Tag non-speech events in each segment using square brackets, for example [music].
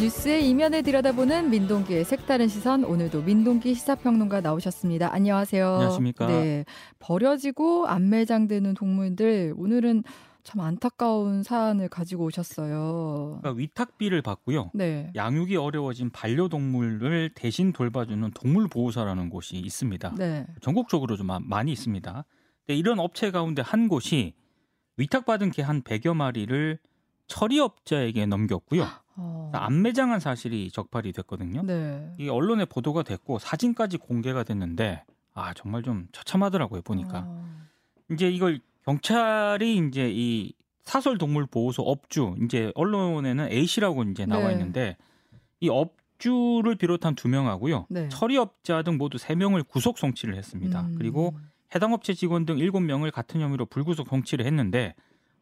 뉴스의 이면을 들여다보는 민동기의 색다른 시선 오늘도 민동기 시사평론가 나오셨습니다. 안녕하세요. 안녕하십니까. 네, 버려지고 안매장되는 동물들 오늘은 참 안타까운 사안을 가지고 오셨어요. 그러니까 위탁비를 받고요. 네. 양육이 어려워진 반려동물을 대신 돌봐주는 동물보호사라는 곳이 있습니다. 네. 전국적으로 좀 많이 있습니다. 이런 업체 가운데 한 곳이 위탁받은 개 한 100여 마리를 처리업자에게 넘겼고요. 어. 안매장한 사실이 적발이 됐거든요. 네. 이 언론에 보도가 됐고 사진까지 공개가 됐는데 아 정말 좀 처참하더라고요 보니까 어. 이제 이걸 경찰이 이제 이 사설 동물 보호소 업주 이제 언론에는 A 씨라고 이제 나와 네. 있는데 이 업주를 비롯한 두 명하고요 네. 처리업자 등 모두 세 명을 구속 송치를 했습니다. 음. 그리고 해당 업체 직원 등 일곱 명을 같은 혐의로 불구속 송치를 했는데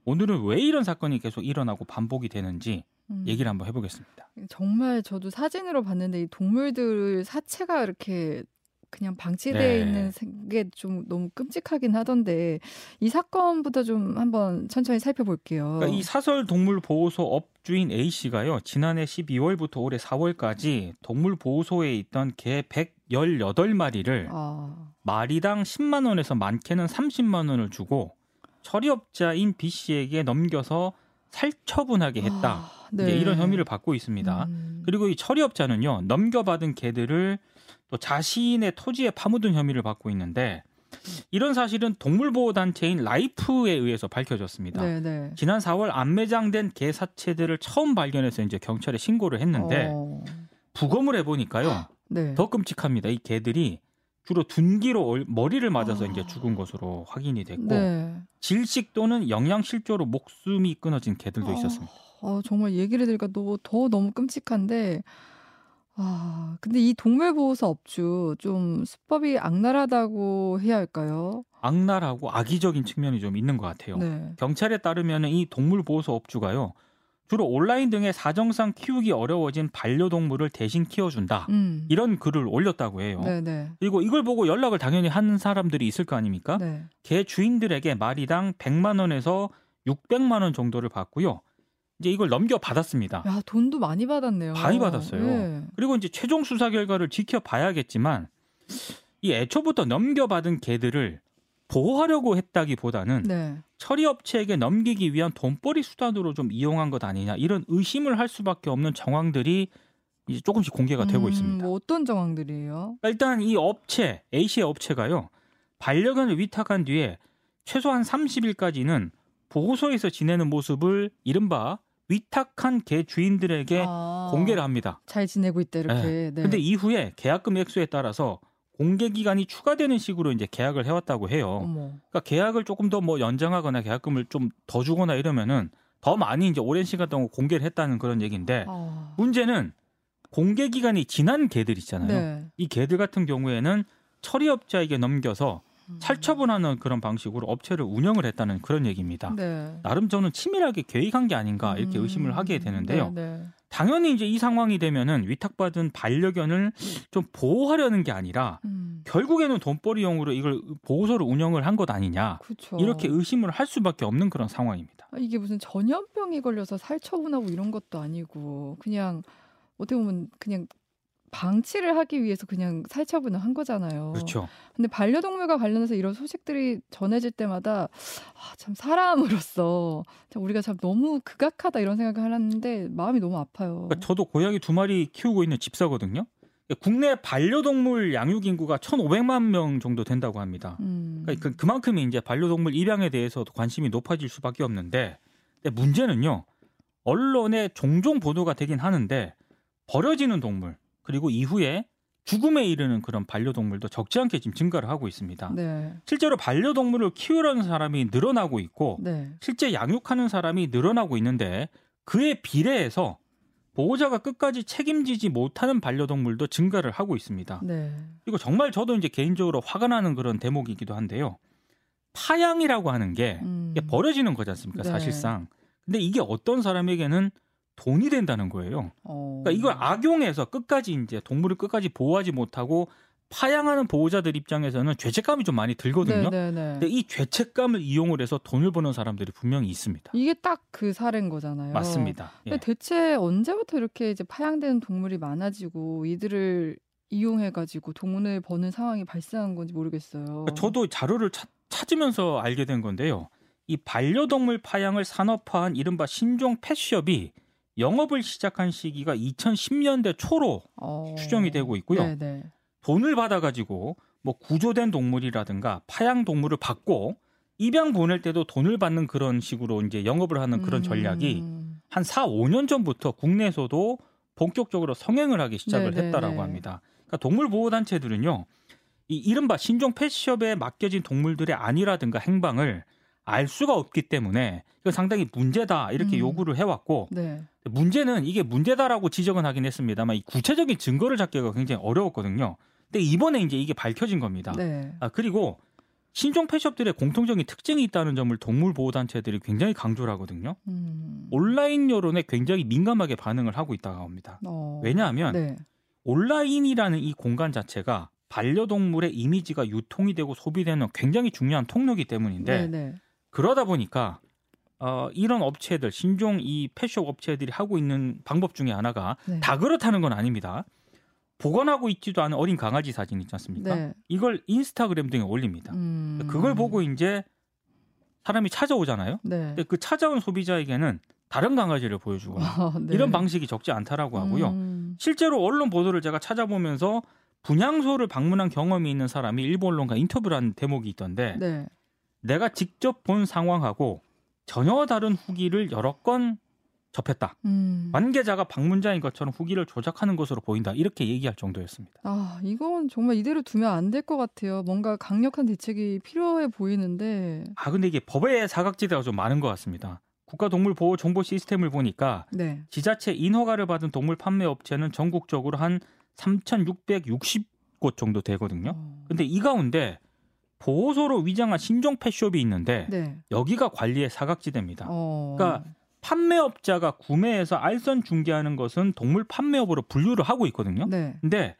오늘은 왜 이런 사건이 계속 일어나고 반복이 되는지 음. 얘기를 한번 해보겠습니다. 정말 저도 사진으로 봤는데 이 동물들 사체가 이렇게 그냥 방치되어 네. 있는 게 좀 너무 끔찍하긴 하던데 이 사건부터 좀 한번 천천히 살펴볼게요. 그러니까 이 사설 동물 보호소 업주인 A 씨가요. 지난해 12월부터 올해 4월까지 동물 보호소에 있던 개 118마리를 아, 마리당 10만 원에서 많게는 30만 원을 주고 처리업자인 B 씨에게 넘겨서 살처분하게 했다. 아, 이제 이런 혐의를 받고 있습니다. 음. 그리고 이 처리업자는요. 넘겨받은 개들을 또 자신의 토지에 파묻은 혐의를 받고 있는데 이런 사실은 동물보호 단체인 라이프에 의해서 밝혀졌습니다. 네, 네. 지난 4월 안 매장된 개 사체들을 처음 발견해서 이제 경찰에 신고를 했는데 어, 부검을 해보니까요 네. 더 끔찍합니다. 이 개들이 주로 둔기로 얼- 머리를 맞아서 아. 이제 죽은 것으로 확인이 됐고 네. 질식 질식 또는 영양실조로 목숨이 끊어진 개들도 있었습니다. 어, 정말 얘기를 들으니까 너, 더 너무 끔찍한데 아, 근데 이 동물보호소 업주 좀 수법이 악랄하다고 해야 할까요? 악랄하고 악의적인 측면이 좀 있는 것 같아요. 네. 경찰에 따르면 이 동물보호소 업주가요 주로 온라인 등의 사정상 키우기 어려워진 반려동물을 대신 키워준다 음. 이런 글을 올렸다고 해요. 네, 네. 그리고 이걸 보고 연락을 당연히 하는 사람들이 있을 거 아닙니까? 네. 개 주인들에게 마리당 100만 원에서 600만 원 정도를 받고요. 이제 이걸 넘겨 받았습니다. 야, 돈도 많이 받았네요. 많이 받았어요. 네. 그리고 이제 최종 수사 결과를 지켜봐야겠지만 이 애초부터 넘겨받은 개들을 보호하려고 했다기보다는 네. 처리 업체에게 넘기기 위한 돈벌이 수단으로 좀 이용한 것 아니냐 이런 의심을 할 수밖에 없는 정황들이 이제 조금씩 공개가 되고 음, 있습니다. 뭐 어떤 정황들이에요? 일단 이 업체 A 씨의 업체가요 반려견을 위탁한 뒤에 최소한 30일까지는 보호소에서 지내는 모습을 이른바 위탁한 개 주인들에게 아, 공개를 합니다. 잘 지내고 있다 이렇게. 네. 근데 이후에 계약금 액수에 따라서 공개 기간이 추가되는 식으로 이제 계약을 해왔다고 해요. 어머. 그러니까 계약을 조금 더 뭐 연장하거나 계약금을 좀 더 주거나 이러면은 더 많이 이제 오랜 시간 동안 공개를 했다는 그런 얘기인데 아. 문제는 공개 기간이 지난 개들 있잖아요. 네. 이 개들 같은 경우에는 처리업자에게 넘겨서 음. 살처분하는 그런 방식으로 업체를 운영을 했다는 그런 얘기입니다. 네. 나름 저는 치밀하게 계획한 게 아닌가 이렇게 음. 의심을 하게 되는데요. 네, 네. 당연히 이제 이 상황이 되면은 위탁받은 반려견을 좀 보호하려는 게 아니라 음. 결국에는 돈벌이용으로 이걸 보호소를 운영을 한 것 아니냐 그렇죠. 이렇게 의심을 할 수밖에 없는 그런 상황입니다. 아, 이게 무슨 전염병이 걸려서 살처분하고 이런 것도 아니고 그냥 어떻게 보면 그냥 방치를 하기 위해서 그냥 살처분을 한 거잖아요. 그렇죠. 근데 반려동물과 관련해서 이런 소식들이 전해질 때마다 아, 참 사람으로서 참 우리가 참 너무 극악하다 이런 생각을 하는데 마음이 너무 아파요. 그러니까 저도 고양이 두 마리 키우고 있는 집사거든요. 국내 반려동물 양육 인구가 1,500만 명 정도 된다고 합니다. 음. 그러니까 그, 그만큼 이제 반려동물 입양에 대해서 관심이 높아질 수밖에 없는데 문제는요. 언론에 종종 보도가 되긴 하는데 버려지는 동물 그리고 이후에 죽음에 이르는 그런 반려동물도 적지 않게 지금 증가를 하고 있습니다. 네. 실제로 반려동물을 키우려는 사람이 늘어나고 있고 네. 실제 양육하는 사람이 늘어나고 있는데 그에 비례해서 보호자가 끝까지 책임지지 못하는 반려동물도 증가를 하고 있습니다. 네. 그리고 정말 저도 이제 개인적으로 화가 나는 그런 대목이기도 한데요. 파양이라고 하는 게 음. 버려지는 거지 않습니까? 네. 사실상. 근데 이게 어떤 사람에게는 돈이 된다는 거예요. 어. 그러니까 이걸 악용해서 끝까지 이제 동물을 끝까지 보호하지 못하고 파양하는 보호자들 입장에서는 죄책감이 좀 많이 들거든요. 네, 네, 네. 근데 이 죄책감을 이용을 해서 돈을 버는 사람들이 분명히 있습니다. 이게 딱 그 사례인 거잖아요. 맞습니다. 예. 근데 대체 언제부터 이렇게 이제 파양되는 동물이 많아지고 이들을 이용해 가지고 돈을 버는 상황이 발생한 건지 모르겠어요. 그러니까 저도 자료를 찾, 찾으면서 알게 된 건데요. 이 반려동물 파양을 산업화한 이른바 신종 펫숍이 영업을 시작한 시기가 2010년대 초로 어... 추정이 되고 있고요. 네, 네. 돈을 받아가지고 뭐 구조된 동물이라든가 파양 동물을 받고 입양 보낼 때도 돈을 받는 그런 식으로 이제 영업을 하는 그런 전략이 음. 한 4, 5년 전부터 국내에서도 본격적으로 성행을 하기 시작을 네네네. 했다라고 합니다. 그러니까 동물 보호 단체들은요. 이 이른바 신종 펫숍에 맡겨진 동물들의 안위라든가 행방을 알 수가 없기 때문에 이거 상당히 문제다 이렇게 음. 요구를 해왔고 네. 문제는 이게 문제다라고 지적은 하긴 했습니다만 이 구체적인 증거를 잡기가 굉장히 어려웠거든요. 근데 이번에 이제 이게 밝혀진 겁니다. 네. 아 그리고 신종 펫숍들의 공통적인 특징이 있다는 점을 동물 보호 단체들이 굉장히 강조를 하거든요. 음. 온라인 여론에 굉장히 민감하게 반응을 하고 있다고 합니다. 어. 왜냐하면 네. 온라인이라는 이 공간 자체가 반려동물의 이미지가 유통이 되고 소비되는 굉장히 중요한 통로이기 때문인데 네, 네. 그러다 보니까 어, 이런 업체들 신종 이 펫숍 업체들이 하고 있는 방법 중에 하나가 네. 다 그렇다는 건 아닙니다. 보관하고 있지도 않은 어린 강아지 사진 있지 않습니까? 네. 이걸 인스타그램 등에 올립니다. 음. 그걸 보고 이제 사람이 찾아오잖아요. 네. 근데 그 찾아온 소비자에게는 다른 강아지를 보여주거나 아, 네. 이런 방식이 적지 않다라고 하고요. 음. 실제로 언론 보도를 제가 찾아보면서 분향소를 방문한 경험이 있는 사람이 일본 언론과 인터뷰를 한 대목이 있던데 네. 내가 직접 본 상황하고 전혀 다른 후기를 여러 건 접했다. 음. 관계자가 방문자인 것처럼 후기를 조작하는 것으로 보인다. 이렇게 얘기할 정도였습니다. 아, 이건 정말 이대로 두면 안 될 것 같아요. 뭔가 강력한 대책이 필요해 보이는데. 아 근데 이게 법의 사각지대가 좀 많은 것 같습니다. 국가동물보호 정보 시스템을 보니까 네. 지자체 인허가를 받은 동물 판매 업체는 전국적으로 한 3,660곳 정도 되거든요. 어. 근데 이 가운데 보호소로 위장한 신종 펫숍이 있는데 네. 여기가 관리의 사각지대입니다. 어. 그러니까 판매업자가 구매해서 알선 중개하는 것은 동물 판매업으로 분류를 하고 있거든요. 네. 근데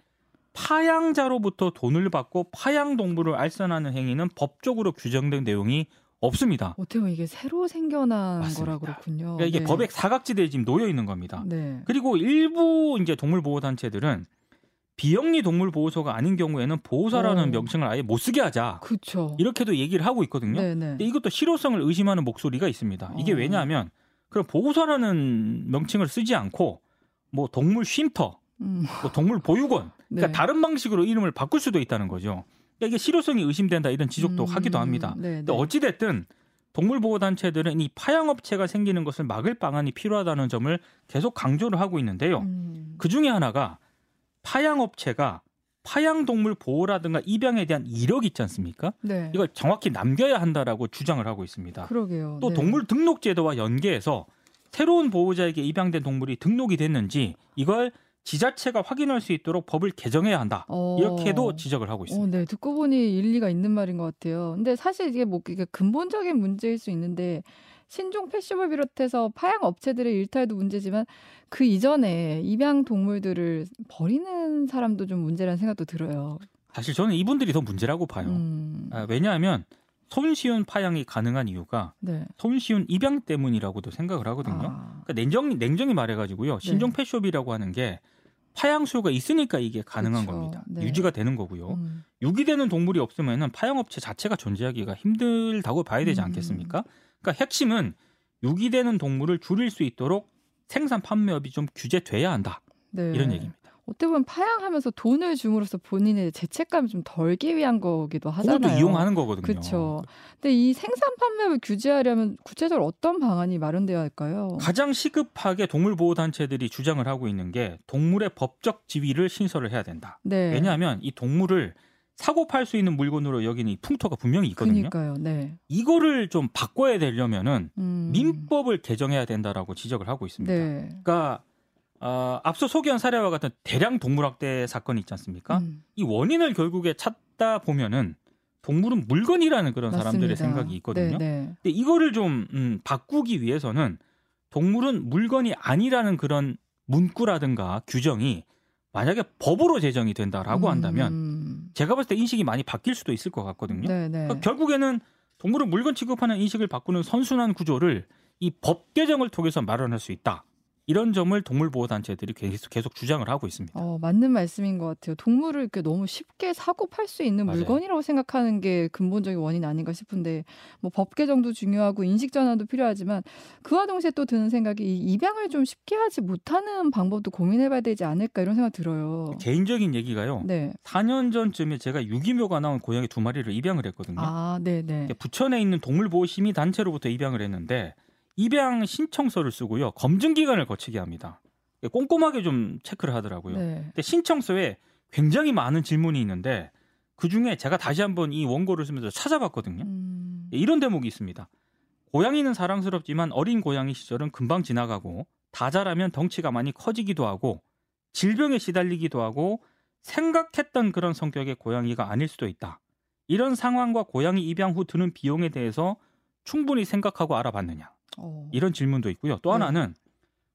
파양자로부터 돈을 받고 파양 동물을 알선하는 행위는 법적으로 규정된 내용이 없습니다. 어떻게 보면 이게 새로 생겨난 맞습니다. 거라 그렇군요. 그러니까 이게 네. 법의 사각지대에 지금 놓여 있는 겁니다. 네. 그리고 일부 이제 동물 보호 단체들은 비영리 동물 보호소가 아닌 경우에는 보호사라는 오. 명칭을 아예 못 쓰게 하자. 그렇죠. 이렇게도 얘기를 하고 있거든요. 네, 네. 근데 이것도 실효성을 의심하는 목소리가 있습니다. 이게 어. 왜냐하면 그럼 보호사라는 명칭을 쓰지 않고 뭐 동물 쉼터, 음. 뭐 동물 보육원, [laughs] 그러니까 네. 다른 방식으로 이름을 바꿀 수도 있다는 거죠. 그러니까 이게 실효성이 의심된다 이런 지적도 음. 하기도 합니다. 네, 근데 네. 어찌 됐든 동물 보호 단체들은 이 파양 업체가 생기는 것을 막을 방안이 필요하다는 점을 계속 강조를 하고 있는데요. 음. 그 중에 하나가 파양 업체가 파양 동물 보호라든가 입양에 대한 이력 있지 않습니까? 네. 이걸 정확히 남겨야 한다라고 주장을 하고 있습니다. 그러게요. 또 네. 동물 등록 제도와 연계해서 새로운 보호자에게 입양된 동물이 등록이 됐는지 이걸 지자체가 확인할 수 있도록 법을 개정해야 한다. 어. 이렇게도 지적을 하고 있습니다. 어, 네, 듣고 보니 일리가 있는 말인 것 같아요. 근데 사실 이게 뭐 이게 근본적인 문제일 수 있는데 신종 펫숍을 비롯해서 파양 업체들의 일탈도 문제지만 그 이전에 입양 동물들을 버리는 사람도 좀 문제라는 생각도 들어요. 사실 저는 이분들이 더 문제라고 봐요. 음, 아, 왜냐하면 손쉬운 파양이 가능한 이유가 네. 손쉬운 입양 때문이라고도 생각을 하거든요. 아, 그러니까 냉정, 냉정히 말해가지고요. 신종 네. 펫숍이라고 하는 게 파양수가 있으니까 이게 가능한 그렇죠. 겁니다. 네. 유지가 되는 거고요. 음, 유기되는 동물이 없으면은 파양 업체 자체가 존재하기가 힘들다고 봐야 되지 음. 않겠습니까? 그러니까 핵심은 유기되는 동물을 줄일 수 있도록 생산 판매업이 좀 규제돼야 한다. 네. 이런 얘기입니다. 어떻게 보면 파양하면서 돈을 줌으로써 본인의 죄책감을 좀 덜기 위한 거기도 하잖아요. 그것도 이용하는 거거든요. 그렇죠. 근데 이 생산 판매를 규제하려면 구체적으로 어떤 방안이 마련돼야 할까요? 가장 시급하게 동물 보호 단체들이 주장을 하고 있는 게 동물의 법적 지위를 신설을 해야 된다. 네. 왜냐하면 이 동물을 사고 팔 수 있는 물건으로 여기는 이 풍토가 분명히 있거든요. 그러니까요. 네. 이거를 좀 바꿔야 되려면은 음. 민법을 개정해야 된다라고 지적을 하고 있습니다. 네. 그러니까 어, 앞서 소개한 사례와 같은 대량 동물학대 사건이 있지 않습니까? 음. 이 원인을 결국에 찾다 보면은 동물은 물건이라는 그런 사람들의 맞습니다. 생각이 있거든요. 네, 네. 근데 이거를 좀 음, 바꾸기 위해서는 동물은 물건이 아니라는 그런 문구라든가 규정이 만약에 법으로 제정이 된다라고 한다면 음. 제가 봤을 때 인식이 많이 바뀔 수도 있을 것 같거든요. 네, 네. 그러니까 결국에는 동물을 물건 취급하는 인식을 바꾸는 선순환 구조를 이 법 개정을 통해서 마련할 수 있다. 이런 점을 동물보호단체들이 계속, 계속 주장을 하고 있습니다. 어, 맞는 말씀인 것 같아요. 동물을 이렇게 너무 쉽게 사고 팔 수 있는 맞아요. 물건이라고 생각하는 게 근본적인 원인 아닌가 싶은데 뭐 법 개정도 중요하고 인식 전환도 필요하지만 그와 동시에 또 드는 생각이 이 입양을 좀 쉽게 하지 못하는 방법도 고민해봐야 되지 않을까 이런 생각 들어요. 개인적인 얘기가요. 네. 4년 전쯤에 제가 유기묘가 나온 고양이 두 마리를 입양을 했거든요. 아, 네, 네. 부천에 있는 동물보호심의 단체로부터 입양을 했는데 입양 신청서를 쓰고요. 검증 기간을 거치게 합니다. 꼼꼼하게 좀 체크를 하더라고요. 네. 근데 신청서에 굉장히 많은 질문이 있는데 그 중에 제가 다시 한번 이 원고를 쓰면서 찾아봤거든요. 음, 이런 대목이 있습니다. 고양이는 사랑스럽지만 어린 고양이 시절은 금방 지나가고 다 자라면 덩치가 많이 커지기도 하고 질병에 시달리기도 하고 생각했던 그런 성격의 고양이가 아닐 수도 있다. 이런 상황과 고양이 입양 후 드는 비용에 대해서 충분히 생각하고 알아봤느냐. 어. 이런 질문도 있고요. 또 네. 하나는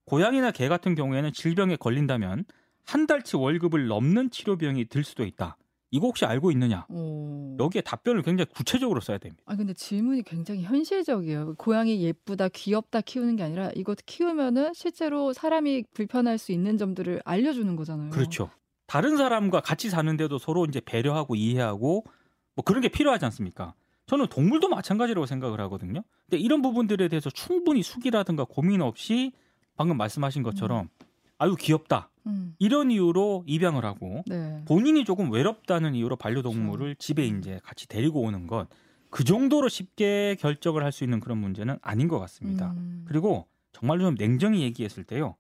고양이나 개 같은 경우에는 질병에 걸린다면 한 달치 월급을 넘는 치료 비용이 들 수도 있다. 이거 혹시 알고 있느냐? 어. 여기에 답변을 굉장히 구체적으로 써야 됩니다. 아 근데 질문이 굉장히 현실적이에요. 고양이 예쁘다, 귀엽다 키우는 게 아니라 이거 키우면은 실제로 사람이 불편할 수 있는 점들을 알려주는 거잖아요. 그렇죠. 다른 사람과 같이 사는데도 서로 이제 배려하고 이해하고 뭐 그런 게 필요하지 않습니까? 저는 동물도 마찬가지라고 생각을 하거든요. 근데 이런 부분들에 대해서 충분히 숙이라든가 고민 없이 방금 말씀하신 것처럼 아유 귀엽다 음, 이런 이유로 입양을 하고 네. 본인이 조금 외롭다는 이유로 반려동물을 집에 이제 같이 데리고 오는 건그 정도로 쉽게 결정을 할 수 있는 그런 문제는 아닌 것 같습니다. 음, 그리고 정말로 좀 냉정히 얘기했을 때요.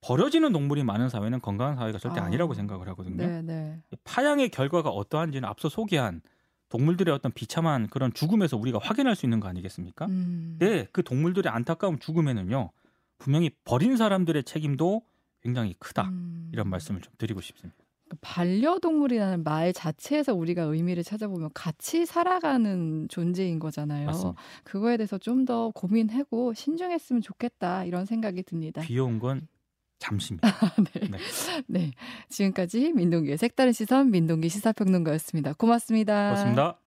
버려지는 동물이 많은 사회는 건강한 사회가 절대 아. 아니라고 생각을 하거든요. 네, 네. 파양의 결과가 어떠한지는 앞서 소개한 동물들의 어떤 비참한 그런 죽음에서 우리가 확인할 수 있는 거 아니겠습니까? 음, 네, 그 동물들의 안타까운 죽음에는요. 분명히 버린 사람들의 책임도 굉장히 크다. 음. 이런 말씀을 좀 드리고 싶습니다. 반려동물이라는 말 자체에서 우리가 의미를 찾아보면 같이 살아가는 존재인 거잖아요. 맞습니다. 그거에 대해서 좀 더 고민하고 신중했으면 좋겠다 이런 생각이 듭니다. 귀여운 건 잠시입니다. [laughs] 네. 네. 네. 지금까지 민동기의 색다른 시선 민동기 시사평론가였습니다. 고맙습니다. 고맙습니다.